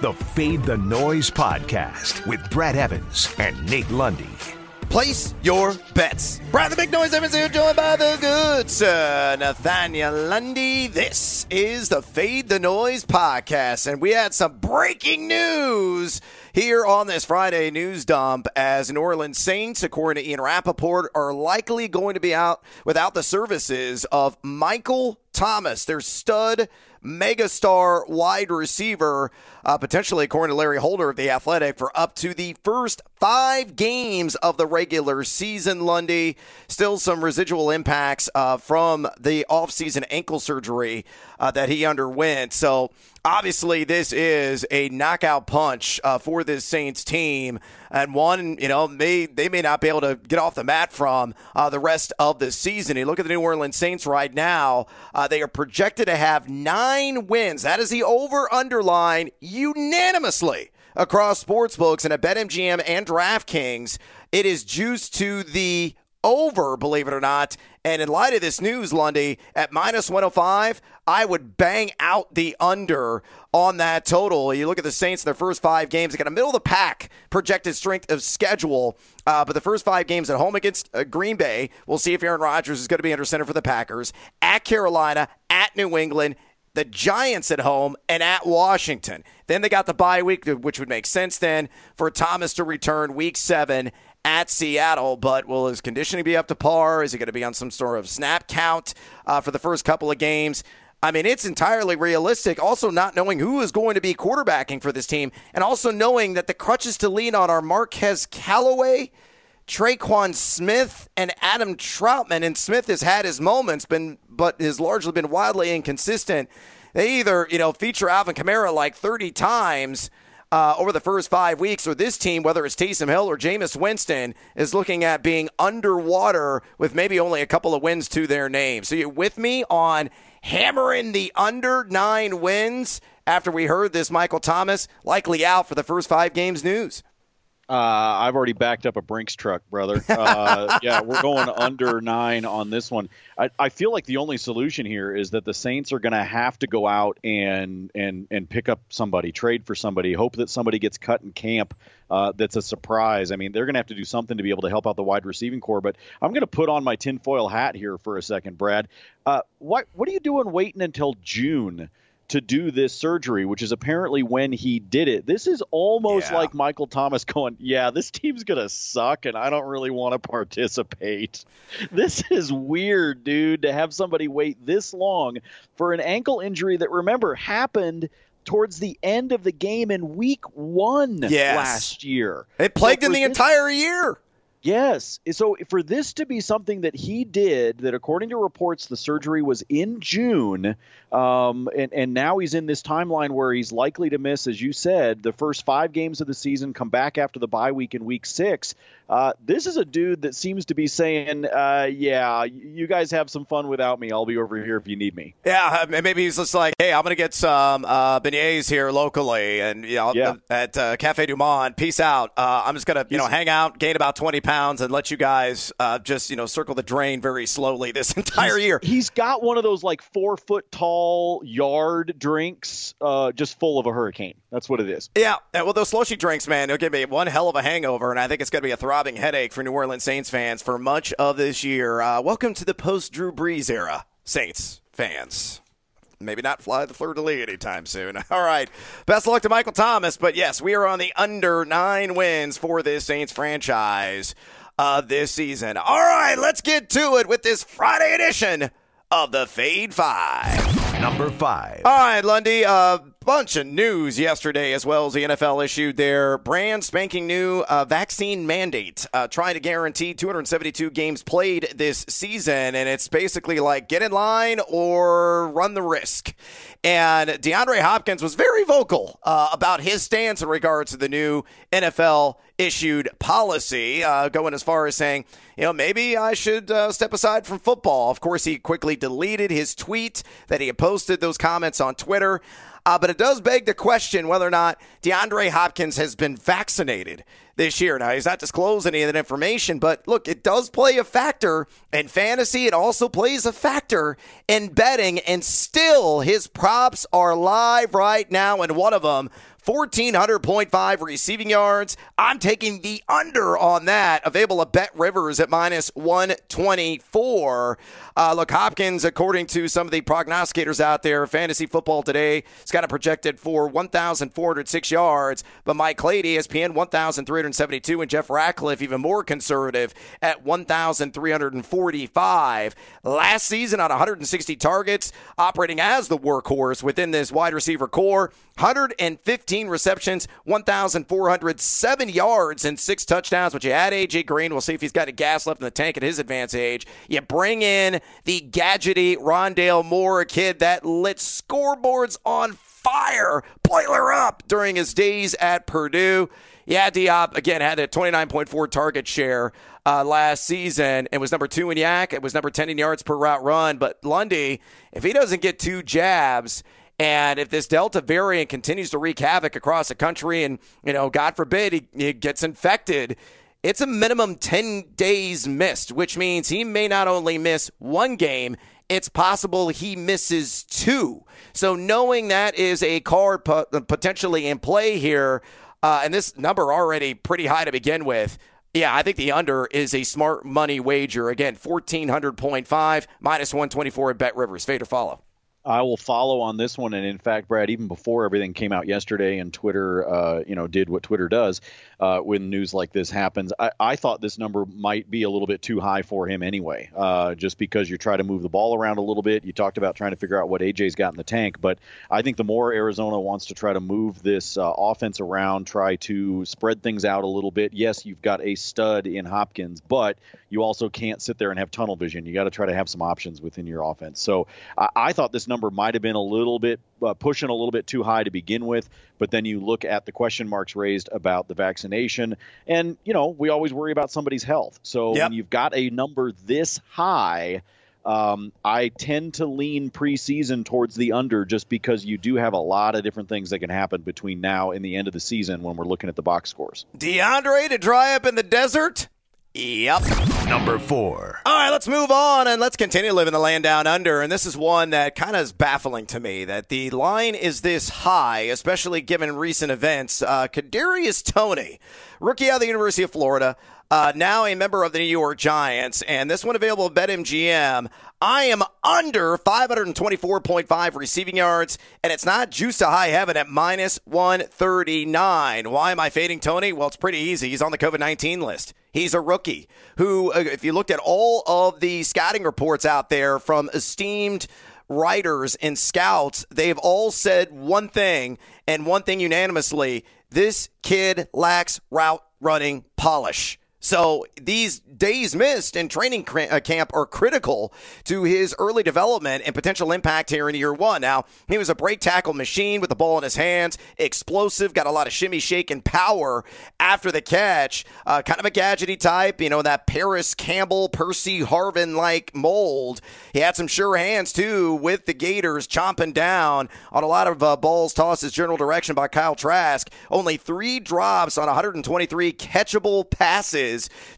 the Fade the Noise podcast with Brad Evans and Nate Lundy. Place your bets. Brad the Big Noise Evans here, joined by the good sir Nathaniel Lundy. This is the Fade the Noise podcast, and we had some breaking news here on this Friday news dump as New Orleans Saints, according to Ian Rapoport, are likely going to be out without the services of Michael Thomas, their stud megastar wide receiver, uh, potentially, according to Larry Holder of The Athletic, for up to the first five games of the regular season, Lundy. Still some residual impacts uh, from the offseason ankle surgery uh, that he underwent. So, obviously, this is a knockout punch uh, for this Saints team, and one you know they they may not be able to get off the mat from uh, the rest of the season. You look at the New Orleans Saints right now; uh, they are projected to have nine wins. That is the over underline unanimously across sportsbooks and at BetMGM and DraftKings. It is juiced to the over, believe it or not. And in light of this news, Lundy, at minus 105, I would bang out the under on that total. You look at the Saints in their first five games, they got a middle of the pack projected strength of schedule. Uh, but the first five games at home against uh, Green Bay, we'll see if Aaron Rodgers is going to be under center for the Packers. At Carolina, at New England, the Giants at home and at Washington. Then they got the bye week, which would make sense then for Thomas to return week seven at Seattle. But will his conditioning be up to par? Is he going to be on some sort of snap count uh, for the first couple of games? I mean, it's entirely realistic. Also, not knowing who is going to be quarterbacking for this team, and also knowing that the crutches to lean on are Marquez Callaway, Tre'Quan Smith, and Adam Trautman. And Smith has had his moments, been but has largely been wildly inconsistent. They either you know feature Alvin Kamara like 30 times uh, over the first five weeks, or this team, whether it's Taysom Hill or Jameis Winston, is looking at being underwater with maybe only a couple of wins to their name. So you with me on hammering the under nine wins after we heard this Michael Thomas likely out for the first five games news? Uh, I've already backed up a Brinks truck, brother. Uh, yeah, we're going under nine on this one. I, I, feel like the only solution here is that the Saints are going to have to go out and and and pick up somebody, trade for somebody, hope that somebody gets cut in camp. Uh, that's a surprise. I mean, they're going to have to do something to be able to help out the wide receiving core. But I'm going to put on my tinfoil hat here for a second, Brad. Uh, what what are you doing waiting until June? To do this surgery, which is apparently when he did it. This is almost yeah. like Michael Thomas going, Yeah, this team's going to suck and I don't really want to participate. This is weird, dude, to have somebody wait this long for an ankle injury that, remember, happened towards the end of the game in week one yes. last year. It plagued him the this, entire year. Yes. So for this to be something that he did, that according to reports, the surgery was in June, um, and, and now he's in this timeline where he's likely to miss, as you said, the first five games of the season, come back after the bye week in week six. Uh, this is a dude that seems to be saying, uh, "Yeah, you guys have some fun without me. I'll be over here if you need me." Yeah, And maybe he's just like, "Hey, I'm going to get some uh, beignets here locally, and you know, yeah. at uh, Cafe Du Monde. Peace out. Uh, I'm just going to, you know, hang out, gain about 20 pounds, and let you guys uh, just, you know, circle the drain very slowly this entire he's, year." He's got one of those like four foot tall yard drinks, just full of a hurricane. That's what it is. Yeah, well, those slushy drinks, man, they'll give me one hell of a hangover, and I think it's going to be a throbbing headache for New Orleans Saints fans for much of this year. Uh, welcome to the post Drew Brees era, Saints fans. Maybe not fly the fleur de lis anytime soon. All right. Best of luck to Michael Thomas. But yes, we are on the under nine wins for this Saints franchise uh, this season. All right, let's get to it with this Friday edition of the Fade Five. Number five. All right, Lundy. Uh, bunch of news yesterday, as well as the NFL issued their brand spanking new uh, vaccine mandate, uh, trying to guarantee 272 games played this season. And it's basically like get in line or run the risk. And DeAndre Hopkins was very vocal uh, about his stance in regards to the new NFL issued policy, uh, going as far as saying, you know, maybe I should uh, step aside from football. Of course, he quickly deleted his tweet that he had posted those comments on Twitter. Uh, but it does beg the question whether or not DeAndre Hopkins has been vaccinated this year. Now, he's not disclosed any of that information, but look, it does play a factor in fantasy. It also plays a factor in betting, and still his props are live right now, and one of them 1400.5 receiving yards. I'm taking the under on that. Available at Bet Rivers at minus 124. Uh, look, Hopkins, according to some of the prognosticators out there, fantasy football today, has got it projected for 1,406 yards. But Mike Clay, ESPN, 1,372. And Jeff Ratcliffe, even more conservative, at 1,345. Last season, on 160 targets, operating as the workhorse within this wide receiver core. 115 receptions, 1,407 yards, and six touchdowns. But you add A.J. Green. We'll see if he's got a gas left in the tank at his advanced age. You bring in the gadgety Rondale Moore, a kid that lit scoreboards on fire, boiler up during his days at Purdue. Yeah, D-Hop, again, had a 29.4 target share uh, last season and was number two in YAC. It was number 10 in yards per route run. But Lundy, if he doesn't get two jabs, and if this Delta variant continues to wreak havoc across the country and, you know, God forbid he, he gets infected, it's a minimum 10 days missed, which means he may not only miss one game, it's possible he misses two. So knowing that is a card potentially in play here, uh, and this number already pretty high to begin with. Yeah, I think the under is a smart money wager. Again, 1400.5 minus 124 at Bet Rivers. Fade or follow. I will follow on this one, and in fact, Brad, even before everything came out yesterday and Twitter, uh, you know, did what Twitter does uh, when news like this happens, I, I, thought this number might be a little bit too high for him anyway, uh, just because you try to move the ball around a little bit. You talked about trying to figure out what AJ's got in the tank, but I think the more Arizona wants to try to move this uh, offense around, try to spread things out a little bit. Yes, you've got a stud in Hopkins, but you also can't sit there and have tunnel vision. You got to try to have some options within your offense. So I, I thought this number might have been a little bit uh, pushing a little bit too high to begin with, but then you look at the question marks raised about the vaccination, and you know we always worry about somebody's health. So yep. when you've got a number this high. Um, I tend to lean preseason towards the under just because you do have a lot of different things that can happen between now and the end of the season when we're looking at the box scores. DeAndre to dry up in the desert. Yep. Number four. All right, let's move on and let's continue living the land down under. And this is one that kind of is baffling to me that the line is this high, especially given recent events. Uh, Kadarius Toney, rookie out of the University of Florida, uh, now a member of the New York Giants, and this one available at BetMGM. I am under 524.5 receiving yards, and it's not juice to high heaven at minus 139. Why am I fading Toney? Well, it's pretty easy. He's on the COVID 19 list. He's a rookie who, uh, if you looked at all of the scouting reports out there from esteemed writers and scouts, they've all said one thing and one thing unanimously this kid lacks route running polish. So these days missed in training uh, camp are critical to his early development and potential impact here in year one. Now, he was a break tackle machine with the ball in his hands, explosive, got a lot of shimmy, shake, and power after the catch. Uh, kind of a gadgety type, you know, that Parris Campbell, Percy Harvin like mold. He had some sure hands too with the Gators, chomping down on a lot of uh, balls tossed his general direction by Kyle Trask. Only three drops on 123 catchable passes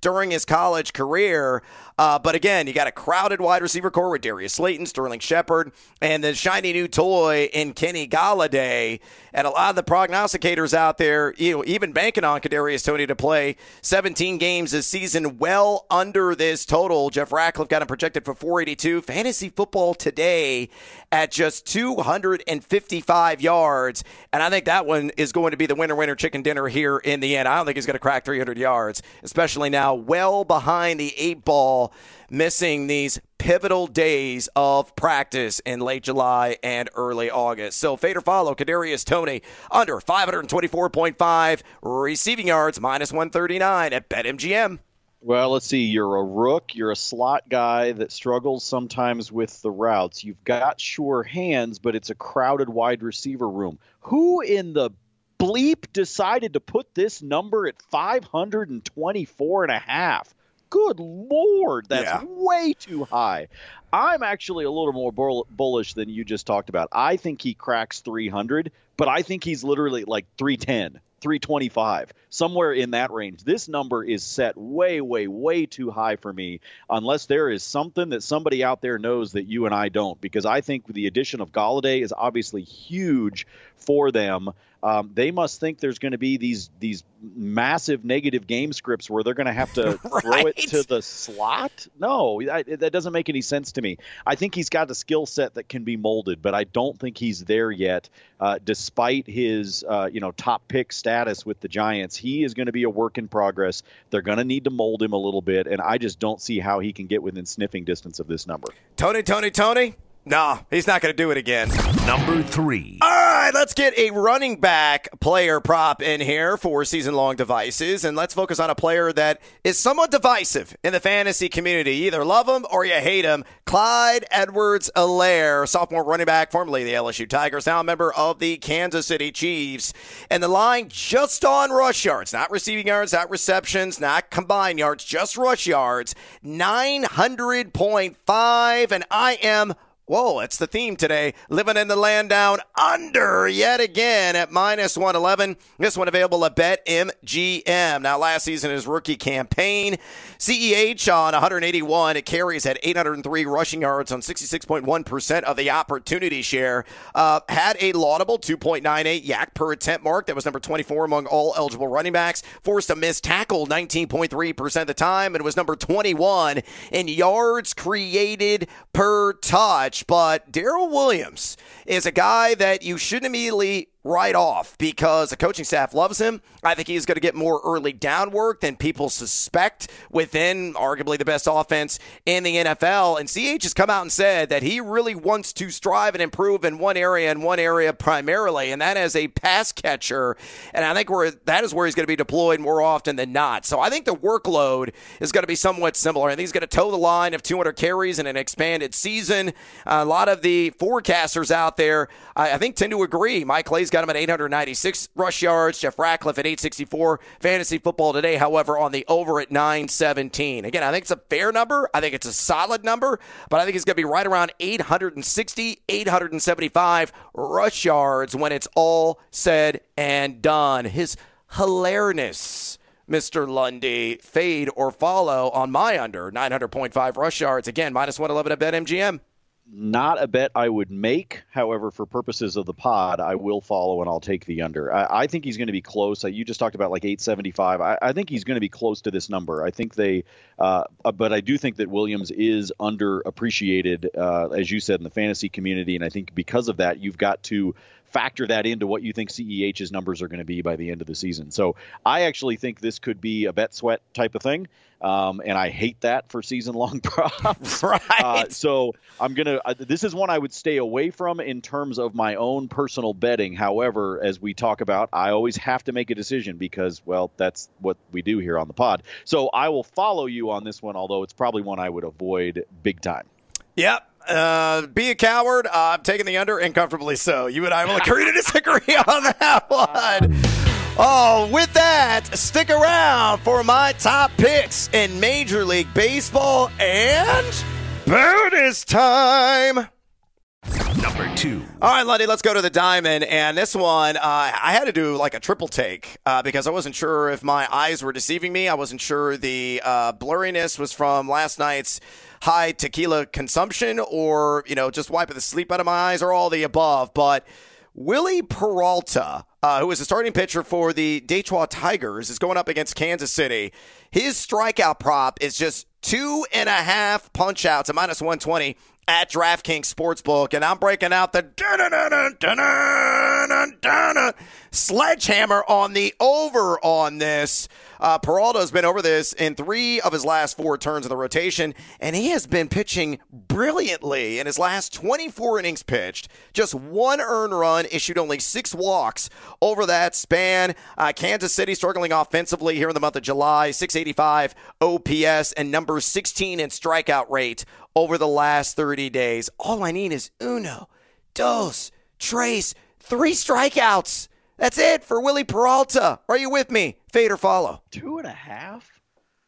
during his college career. Uh, but again, you got a crowded wide receiver core with Darius Slayton, Sterling Shepard, and the shiny new toy in Kenny Golladay. And a lot of the prognosticators out there, you know, even banking on Kadarius Toney to play 17 games this season, well under this total. Jeff Ratcliffe got him projected for 482. Fantasy football today at just 255 yards, and I think that one is going to be the winner, winner, chicken dinner here in the end. I don't think he's going to crack 300 yards, especially now, well behind the eight ball missing these pivotal days of practice in late July and early August. So fade or follow Kadarius Toney under 524.5 receiving yards minus 139 at BetMGM. Well, let's see. You're a rook. You're a slot guy that struggles sometimes with the routes. You've got sure hands, but it's a crowded wide receiver room. Who in the bleep decided to put this number at 524 and a half? Good lord, that's yeah. way too high. I'm actually a little more bull- bullish than you just talked about. I think he cracks 300, but I think he's literally like 310. 325. somewhere in that range. This number is set way, way, way too high for me, unless there is something that somebody out there knows that you and I don't. Because I think the addition of Golladay is obviously huge for them um, they must think there's going to be these these massive negative game scripts where they're going to have to right? throw it to the slot. No, I, that doesn't make any sense to me. I think he's got a skill set that can be molded, but I don't think he's there yet. Uh, despite his uh, you know top pick status with the Giants, he is going to be a work in progress. They're going to need to mold him a little bit, and I just don't see how he can get within sniffing distance of this number. Tony, Tony, Tony. No, he's not going to do it again. Number three. All right, let's get a running back player prop in here for season long devices. And let's focus on a player that is somewhat divisive in the fantasy community. You either love him or you hate him. Clyde Edwards Helaire, sophomore running back, formerly the LSU Tigers, now a member of the Kansas City Chiefs. And the line just on rush yards, not receiving yards, not receptions, not combined yards, just rush yards, 900.5. And I am Whoa, it's the theme today. Living in the land down under yet again at minus 111. This one available at BetMGM. Now, last season, his rookie campaign, CEH on 181. It carries at 803 rushing yards on 66.1% of the opportunity share. Uh, had a laudable 2.98 YAC per attempt mark. That was number 24 among all eligible running backs. Forced a missed tackle 19.3% of the time and was number 21 in yards created per touch but Darrel Williams is a guy that you shouldn't immediately right off because the coaching staff loves him. I think he's going to get more early down work than people suspect within arguably the best offense in the NFL. And CH has come out and said that he really wants to strive and improve in one area and one area primarily, and that is a pass catcher. And I think where that is where he's going to be deployed more often than not. So I think the workload is going to be somewhat similar. I think he's going to toe the line of 200 carries in an expanded season. A lot of the forecasters out there, I, I think, tend to agree. Mike Clay's got him at 896 rush yards. Jeff Ratcliffe at 864. Fantasy football today, however, on the over at 917. Again, I think it's a fair number. I think it's a solid number, but I think it's going to be right around 860, 875 rush yards when it's all said and done. His hilarious. Mr. Lundy, fade or follow on my under 900.5 rush yards. Again, minus 111 at BetMGM not a bet I would make. However, for purposes of the pod, I will follow and I'll take the under. I, I think he's going to be close. You just talked about like 875. I, I think he's going to be close to this number. I think they, uh, uh, but I do think that Williams is underappreciated, uh, as you said, in the fantasy community. And I think because of that, you've got to factor that into what you think CEH's numbers are going to be by the end of the season. So I actually think this could be a bet sweat type of thing. Um, and I hate that for season long props. right. Uh, so I'm gonna. Uh, this is one I would stay away from in terms of my own personal betting. However, as we talk about, I always have to make a decision because, well, that's what we do here on the pod. So I will follow you on this one, although it's probably one I would avoid big time. Yep. Uh, be a coward. Uh, I'm taking the under, and comfortably so. You and I will agree to disagree on that one. Oh, with that, stick around for my top picks in Major League Baseball and bonus time. Two. All right, Lundy, let's go to the diamond. And this one, uh, I had to do like a triple take uh, because I wasn't sure if my eyes were deceiving me. I wasn't sure the uh, blurriness was from last night's high tequila consumption or, you know, just wiping the sleep out of my eyes or all the above. But Wily Peralta, uh, who is a starting pitcher for the Detroit Tigers, is going up against Kansas City. His strikeout prop is just two and a half punch outs at minus 120 at DraftKings Sportsbook, and I'm breaking out the sledgehammer on the over on this. Uh, Peralta has been over this in three of his last four turns of the rotation, and he has been pitching brilliantly in his last 24 innings pitched. Just one earned run, issued only six walks over that span. Uh, Kansas City struggling offensively here in the month of July, 685 OPS and number 16 in strikeout rate over the last 30 days. All I need is uno, dos, tres, three strikeouts. That's it for Wily Peralta. Are you with me? Fade or follow? Two and a half?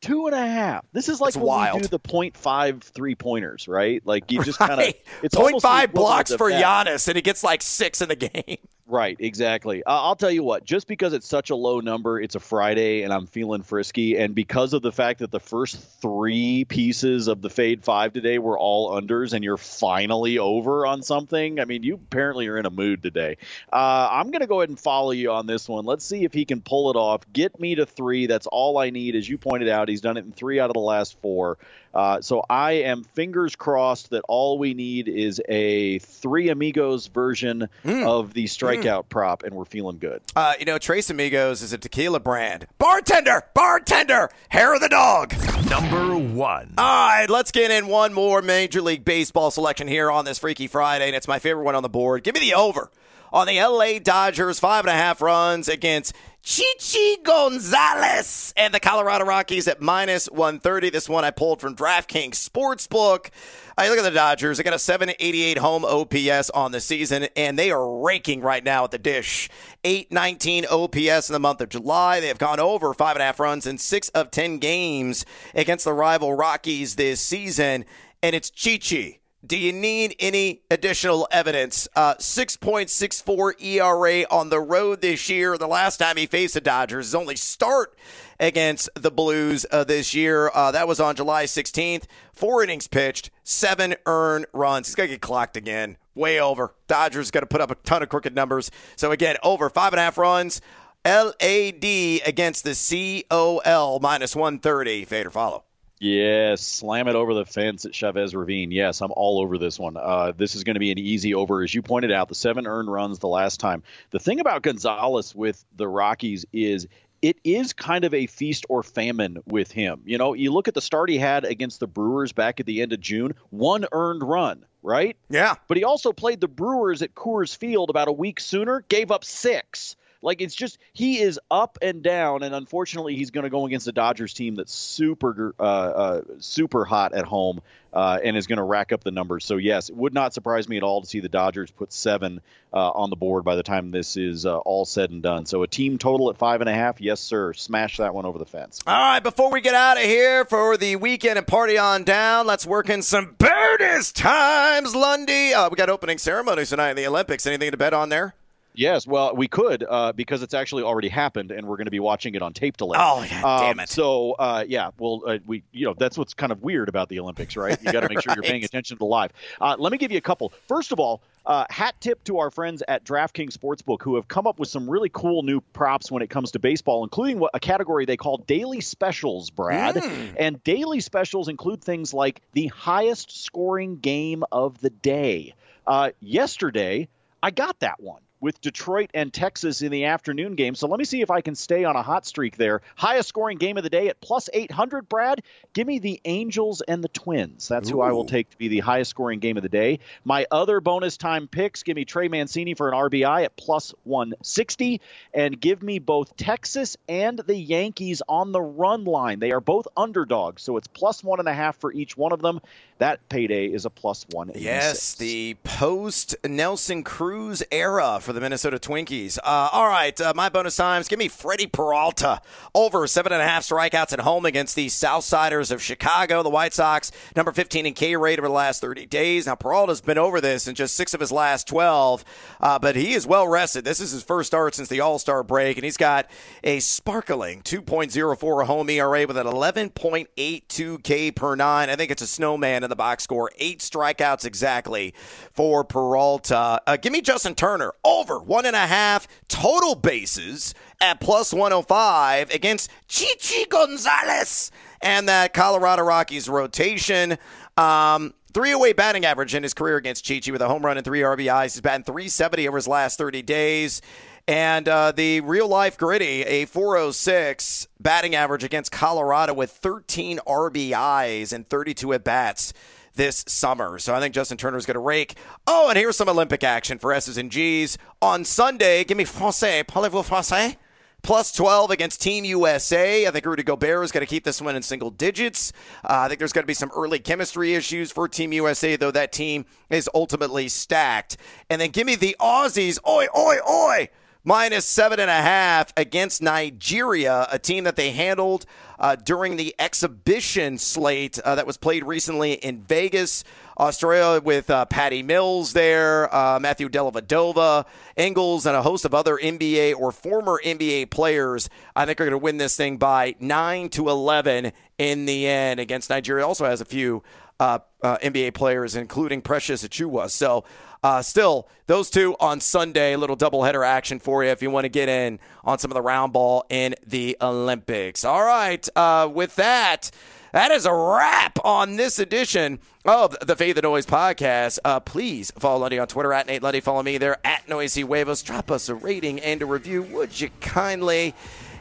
Two and a half. This is like That's when wild. we do the point five three pointers, right? Like you just kind of right. it's point five blocks for that. Giannis, and he gets like six in the game. Right, exactly. Uh, I'll tell you what, just because it's such a low number, it's a Friday and I'm feeling frisky. And because of the fact that the first three pieces of the Fade 5 today were all unders and you're finally over on something, I mean, you apparently are in a mood today. Uh, I'm going to go ahead and follow you on this one. Let's see if he can pull it off. Get me to three. That's all I need. As you pointed out, he's done it in three out of the last four. Uh, so I am fingers crossed that all we need is a three amigos version mm. of the strikeout mm. prop, and we're feeling good. Uh, you know, Tres Amigos is a tequila brand. Bartender, bartender, hair of the dog. Number one. All right, let's get in one more Major League Baseball selection here on this Freaky Friday, and it's my favorite one on the board. Give me the over on the LA Dodgers, five and a half runs against Chichi Gonzalez and the Colorado Rockies at minus 130. This one I pulled from DraftKings Sportsbook. I look at the Dodgers. They got a 788 home OPS on the season, and they are raking right now at the dish. 819 OPS in the month of July. They have gone over five and a half runs in six of 10 games against the rival Rockies this season, and it's Chichi. Do you need any additional evidence? Uh, 6.64 ERA on the road this year. The last time he faced the Dodgers, his only start against the Blues uh, this year. Uh, that was on July 16th. Four innings pitched, seven earned runs. He's going to get clocked again. Way over. Dodgers going to put up a ton of crooked numbers. So, again, over five and a half runs. LAD against the COL minus 130. Fade or follow. Yes, slam it over the fence at Chavez Ravine. Yes, I'm all over this one. Uh, this is going to be an easy over, as you pointed out. The seven earned runs the last time. The thing about Gonzalez with the Rockies is it is kind of a feast or famine with him. You know, you look at the start he had against the Brewers back at the end of June, one earned run, right? Yeah. But he also played the Brewers at Coors Field about a week sooner, gave up six. Like it's just he is up and down, and unfortunately, he's going to go against a Dodgers team that's super, uh, uh, super hot at home, uh, and is going to rack up the numbers. So yes, it would not surprise me at all to see the Dodgers put seven uh, on the board by the time this is uh, all said and done. So a team total at five and a half, yes sir, smash that one over the fence. All right, before we get out of here for the weekend and party on down, let's work in some bonus times, Lundy. Uh, we got opening ceremonies tonight in the Olympics. Anything to bet on there? Yes, well, we could uh, because it's actually already happened, and we're going to be watching it on tape delay. Oh, yeah, um, damn it! So, uh, yeah, well, uh, we, you know, that's what's kind of weird about the Olympics, right? You got to make sure you're paying attention to the live. Uh, let me give you a couple. First of all, uh, hat tip to our friends at DraftKings Sportsbook who have come up with some really cool new props when it comes to baseball, including what, a category they call daily specials, Brad. Mm. And daily specials include things like the highest scoring game of the day. Uh, yesterday, I got that one with Detroit and Texas in the afternoon game. So let me see if I can stay on a hot streak there. Highest scoring game of the day at plus 800, Brad. Give me the Angels and the Twins. That's Ooh. who I will take to be the highest scoring game of the day. My other bonus time picks give me Trey Mancini for an RBI at plus 160, and give me both Texas and the Yankees on the run line. They are both underdogs, so it's plus one and a half for each one of them. That payday is a plus one. Yes, the post Nelson Cruz era for the Minnesota Twinkies. Uh, all right, uh, my bonus times. Give me Freddie Peralta over seven and a half strikeouts at home against the Southsiders of Chicago. The White Sox, number 15 in K rate over the last 30 days. Now, Peralta's been over this in just six of his last 12, uh, but he is well rested. This is his first start since the All Star break, and he's got a sparkling 2.04 home ERA with an 11.82 K per nine. I think it's a snowman in the box score. Eight strikeouts exactly for Peralta. Uh, give me Justin Turner over one and a half total bases at plus 105 against Chichi Gonzalez and that Colorado Rockies rotation. Um, Three away batting average in his career against Chichi with a home run and three RBIs. He's batting 370 over his last 30 days. And uh, the real life gritty, a 406 batting average against Colorado with 13 RBIs and 32 at bats this summer. So I think Justin Turner is going to rake. Oh, and here's some Olympic action for S's and G's. On Sunday, give me Francais. Parlez-vous Francais? Plus 12 against Team USA. I think Rudy Gobert is going to keep this one in single digits. Uh, I think there's going to be some early chemistry issues for Team USA, though that team is ultimately stacked. And then give me the Aussies. Oi, oi, oi minus seven and a half against Nigeria, a team that they handled uh, during the exhibition slate uh, that was played recently in Vegas. Australia with uh, Patty Mills there, uh, Matthew Dellavedova, Ingles, and a host of other NBA or former NBA players. I think are going to win this thing by nine to eleven in the end against Nigeria. Also has a few uh, uh NBA players, including Precious Achiuwa. So uh, still, those two on Sunday, little doubleheader action for you if you want to get in on some of the round ball in the Olympics. All right, uh, with that, that is a wrap on this edition of the Fade the Noise podcast. Uh, please follow Lundy on Twitter at Nate Lundy. Follow me there at Noisy Huevos. Drop us a rating and a review, would you kindly?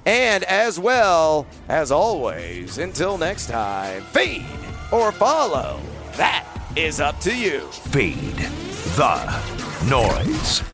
And as well, as always, until next time, feed or follow. That is up to you. Feed the noise.